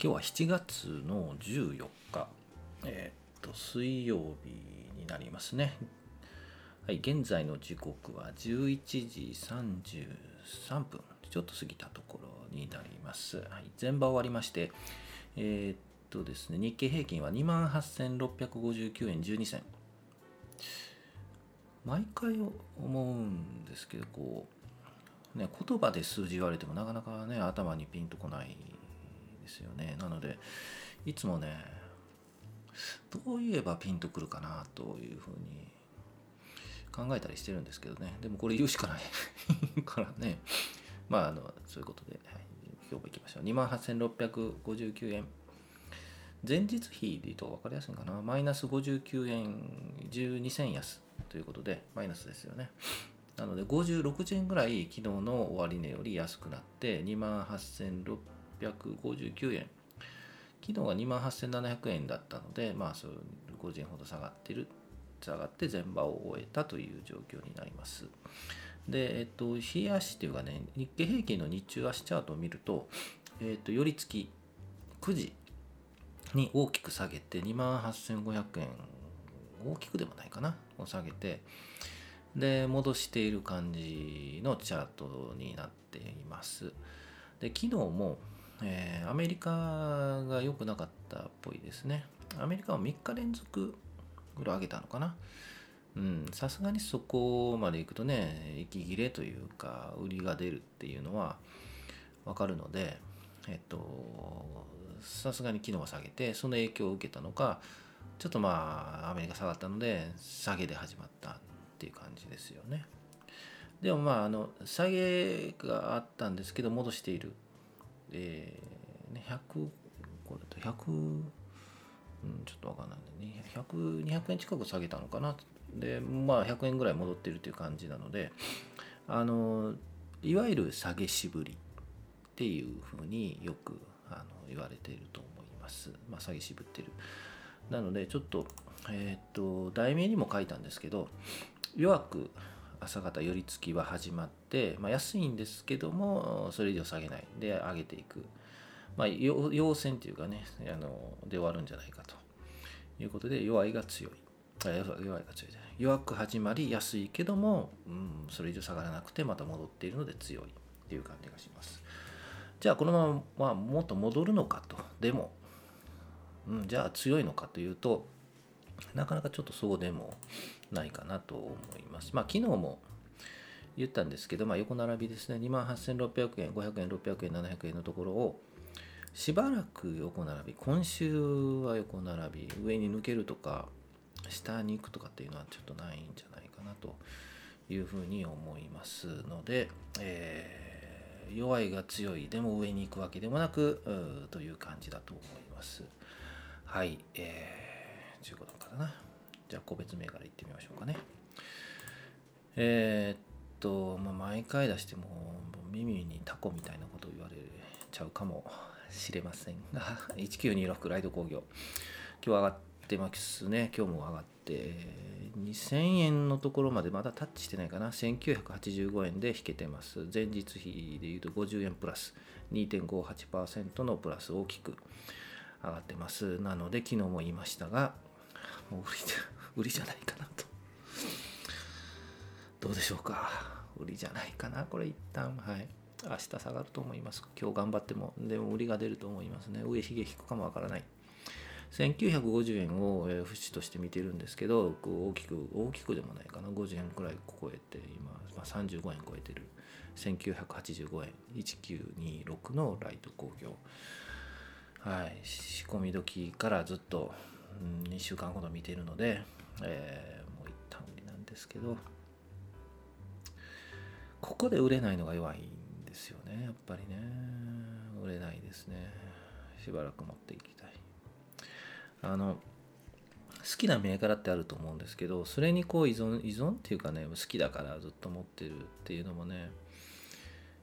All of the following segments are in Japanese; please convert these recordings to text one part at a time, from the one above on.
今日は7月の14日、えー、っと、水曜日になりますね。はい、現在の時刻は11時33分、ちょっと過ぎたところになります。はい、全場終わりまして、えー、っとですね、日経平均は28,659円12銭。毎回思うんですけど、こう、ね、言葉で数字言われてもなかなかね、頭にピンとこないですよね。なのでいつもねどう言えばピンとくるかなというふうに考えたりしてるんですけどね。でもこれ言うしかない。からね。まああのそういうことで、はい、今日も行きましょう。28,659円。前日比で言うと分かりやすいかな。マイナス59円。12銭安ということでマイナスですよね。なので56円ぐらい昨日の終値より安くなって28,600 659円。昨日は2万8700円だったのでまあそう50円ほど下がってる。下がって全場を終えたという状況になります。でえっと日足っていうかね日経平均の日中足チャートを見るとえっと寄り付き9時に大きく下げて2万8500円大きくでもないかなを下げてで戻している感じのチャートになっています。で昨日もえー、アメリカが良くなかったっぽいですね。アメリカは3日連続ぐらい上げたのかな。さすがにそこまでいくとね、息切れというか、売りが出るっていうのはわかるので、えっと、さすがに昨日は下げて、その影響を受けたのか、ちょっとまあ、アメリカ下がったので、下げで始まったっていう感じですよね。でもまあ、あの、下げがあったんですけど、戻しているえー、ね、100これだと100、うん、ちょっとわかんないんでね100 200円近く下げたのかなでまあ100円ぐらい戻ってるという感じなのであのいわゆる下げしぶりっていうふうによくあの言われていると思います。まあ、下げしぶってる。なのでちょっとえっ、と題名にも書いたんですけど弱く朝方寄り付きは始まって、まあ、安いんですけどもそれ以上下げない。で上げていく、まあ、陽線っていうかねあので終わるんじゃないかと。いうことで弱いが強い。弱いが強い。弱く始まり安いけども、うん、それ以上下がらなくてまた戻っているので強い。っていう感じがします。じゃあこのまま、もっと戻るのかと。でも、うん、じゃあ強いのかというとなかなかちょっとそうでもないかなと思います。まあ、昨日も言ったんですけど、まあ、横並びですね、28,600円、500円、600円、700円のところを、しばらく横並び、今週は横並び、上に抜けるとか、下に行くとかっていうのはちょっとないんじゃないかなというふうに思いますので、えー、弱いが強いでも上に行くわけでもなくという感じだと思います。はい、えー、15段かな。じゃあ個別銘柄いってみましょうかね。えー、っと、まあ、毎回出しても耳にタコみたいなことを言われちゃうかもしれませんが、1926ライト工業。今日上がってますね。今日も上がって、2000円のところまでまだタッチしてないかな。1985円で引けてます。前日比で言うと50円プラス、2.58%のプラス大きく上がってます。なので、昨日も言いましたが、もう売り売りじゃないかなと。どうでしょうか。売りじゃないかな。これ一旦、はい。明日下がると思います。今日頑張っても、でも売りが出ると思いますね。上髭引くかもわからない。1950円を節として見てるんですけど、大きく、大きくでもないかな。50円くらい超えて、今、まあ、35円超えてる。1985円、1926のライト工業。はい。仕込み時からずっと2週間ほど見てるので、えー、もう一旦売りなんですけどここで売れないのが弱いんですよねやっぱりね。売れないですね。しばらく持っていきたい。あの好きな銘柄ってあると思うんですけどそれにこう依存依存っていうかね好きだからずっと持ってるっていうのもね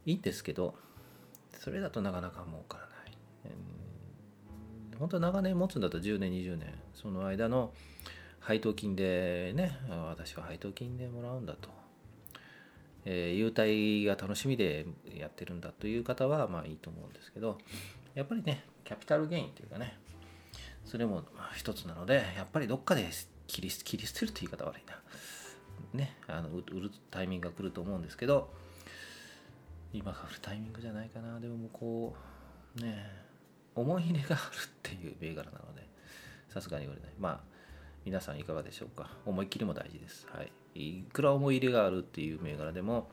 いいんですけどそれだとなかなか儲からない、本当長年持つんだと10年20年その間の配当金でね私は配当金でもらうんだと、えー、優待が楽しみでやってるんだという方はまあいいと思うんですけどやっぱりねキャピタルゲインっていうかねそれも一つなのでやっぱりどっかで切り切り捨てるって言い方悪いな。ねあの売るタイミングが来ると思うんですけど今が売るタイミングじゃないかな。でももうこうね思い入れがあるっていう銘柄なのでさすがに売れない。まあ皆さんいかがでしょうか？思いっきりも大事ですはいいくら思い入れがあるっていう銘柄でも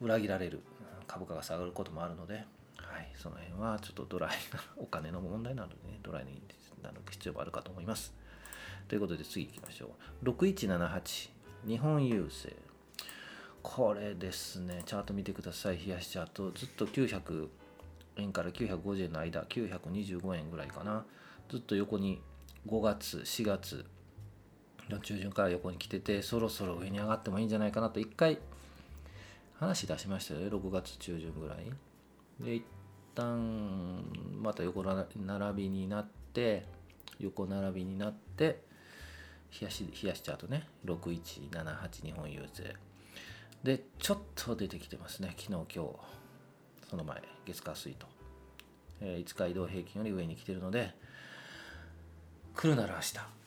裏切られる株価が下がることもあるのではい、その辺はちょっとドライなお金の問題なのでね、ドライになる必要もあるかと思います。ということで次行きましょう。6178、日本郵政。これですね、チャート見てください。冷やしチャート。ずっと900円から950円の間、925円ぐらいかな。ずっと横に5月、4月の中旬から横に来てて、そろそろ上に上がってもいいんじゃないかなと、一回話出しましたよね、6月中旬ぐらい。で、一旦また横並びになって横並びになって冷やし冷やしチャートね6178日本郵政。でちょっと出てきてますね昨日今日。その前月火水と、えー、5日移動平均より上に来てるので来るなら明日。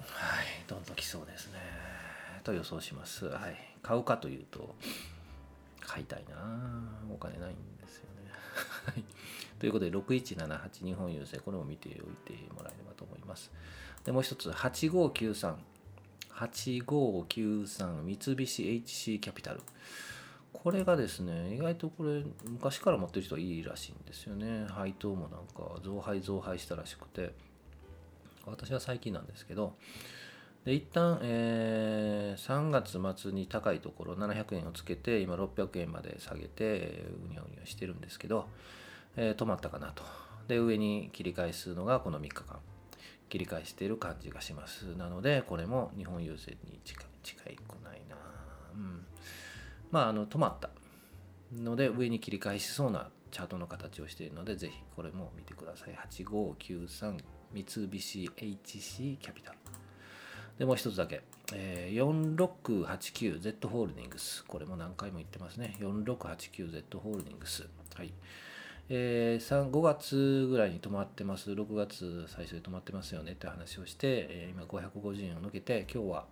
はいどんどん来そうですねと予想しますはい買うかというと買いたいなお金ないんですよね ということで、6178日本郵政、これも見ておいてもらえればと思います。で、もう一つ、8593。8593三菱 HC キャピタル。これがですね、意外とこれ、昔から持ってる人はいいらしいんですよね。配当もなんか増配増配したらしくて、私は最近なんですけど、で一旦、えー、3月末に高いところ700円をつけて今600円まで下げてうにょうにょしてるんですけど、えー、止まったかなと。で上に切り返すのがこの3日間。切り返している感じがします。なのでこれも日本郵政に近近いくないな。うん。まああの止まった。ので上に切り返しそうなチャートの形をしているのでぜひこれも見てください。8593三菱 HC キャピタルで、もう一つだけ。えー、4689Z ホールディングス。これも何回も言ってますね。4689Z ホールディングス。はい。えー、5月ぐらいに止まってます。6月最初で止まってますよねって話をして、えー、今550円を抜けて、今日は、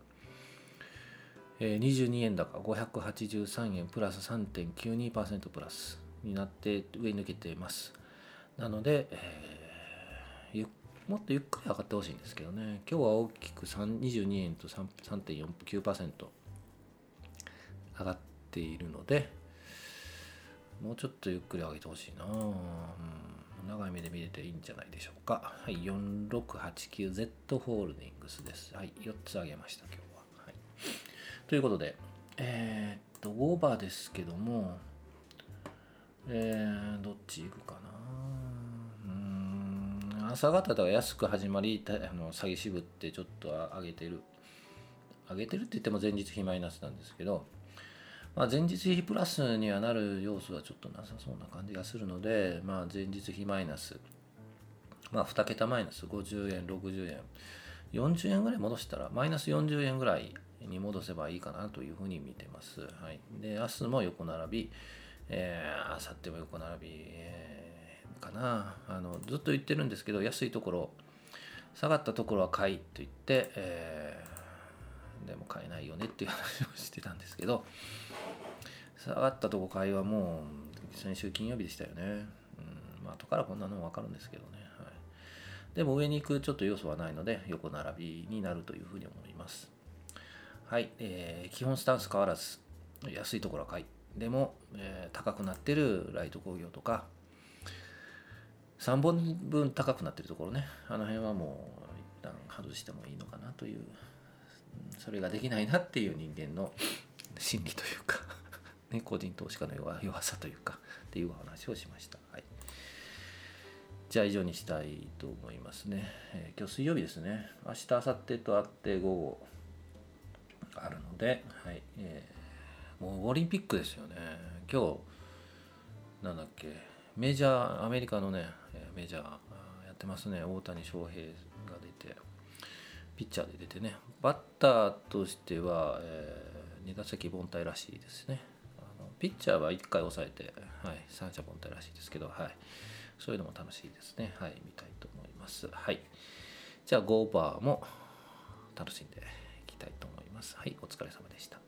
えー、22円高583円プラス3.92%プラスになって上に抜けています。なので、えー、もっとゆっくり上がってほしいんですけどね。今日は大きく22円と3.49%上がっているのでもうちょっとゆっくり上げてほしいな、うん、長い目で見れていいんじゃないでしょうか。はい 4689Z ホールディングスです。はい4つ上げました今日は、はい、ということでえー、っとオーバーですけどもえー、どっち行くかな。朝方とか安く始まりあの詐欺渋ってちょっと上げてる上げてるって言っても前日比マイナスなんですけど、まあ、前日比プラスにはなる要素はちょっとなさそうな感じがするので、まあ、前日比マイナス、まあ、2桁マイナス50円60円40円ぐらい戻したらマイナス40円ぐらいに戻せばいいかなというふうに見てます。はい、で明日も横並び、えー、明後日も横並び、えーかな。あのずっと言ってるんですけど安いところ下がったところは買いと言って、えー、でも買えないよねっていう話をしてたんですけど下がったとこ買いはもう先週金曜日でしたよね、うんまあ後からこんなの分かるんですけどね、はい、でも上に行くちょっと要素はないので横並びになるというふうに思います。はい、えー、基本スタンス変わらず安いところは買い。でも、えー、高くなってるライト工業とか3本分高くなってるところねあの辺はもう一旦外してもいいのかなというそれができないなっていう人間の心理というか ね、個人投資家の弱弱さというかっていう話をしました。はい、じゃあ以上にしたいと思いますね。えー、今日水曜日ですね。明日、明後日とあって午後あるので、はいえー、もうオリンピックですよね。今日、なんだっけ、メジャー、アメリカのね、メジャーやってますね。大谷翔平が出てピッチャーで出てね。バッターとしては、えー、2打席凡退らしいですね。あのピッチャーは1回抑えて、はい、三者凡退らしいですけど、はい、そういうのも楽しいですね。はい見たいと思います。はい。じゃあ5バーも楽しんでいきたいと思います。はいお疲れ様でした。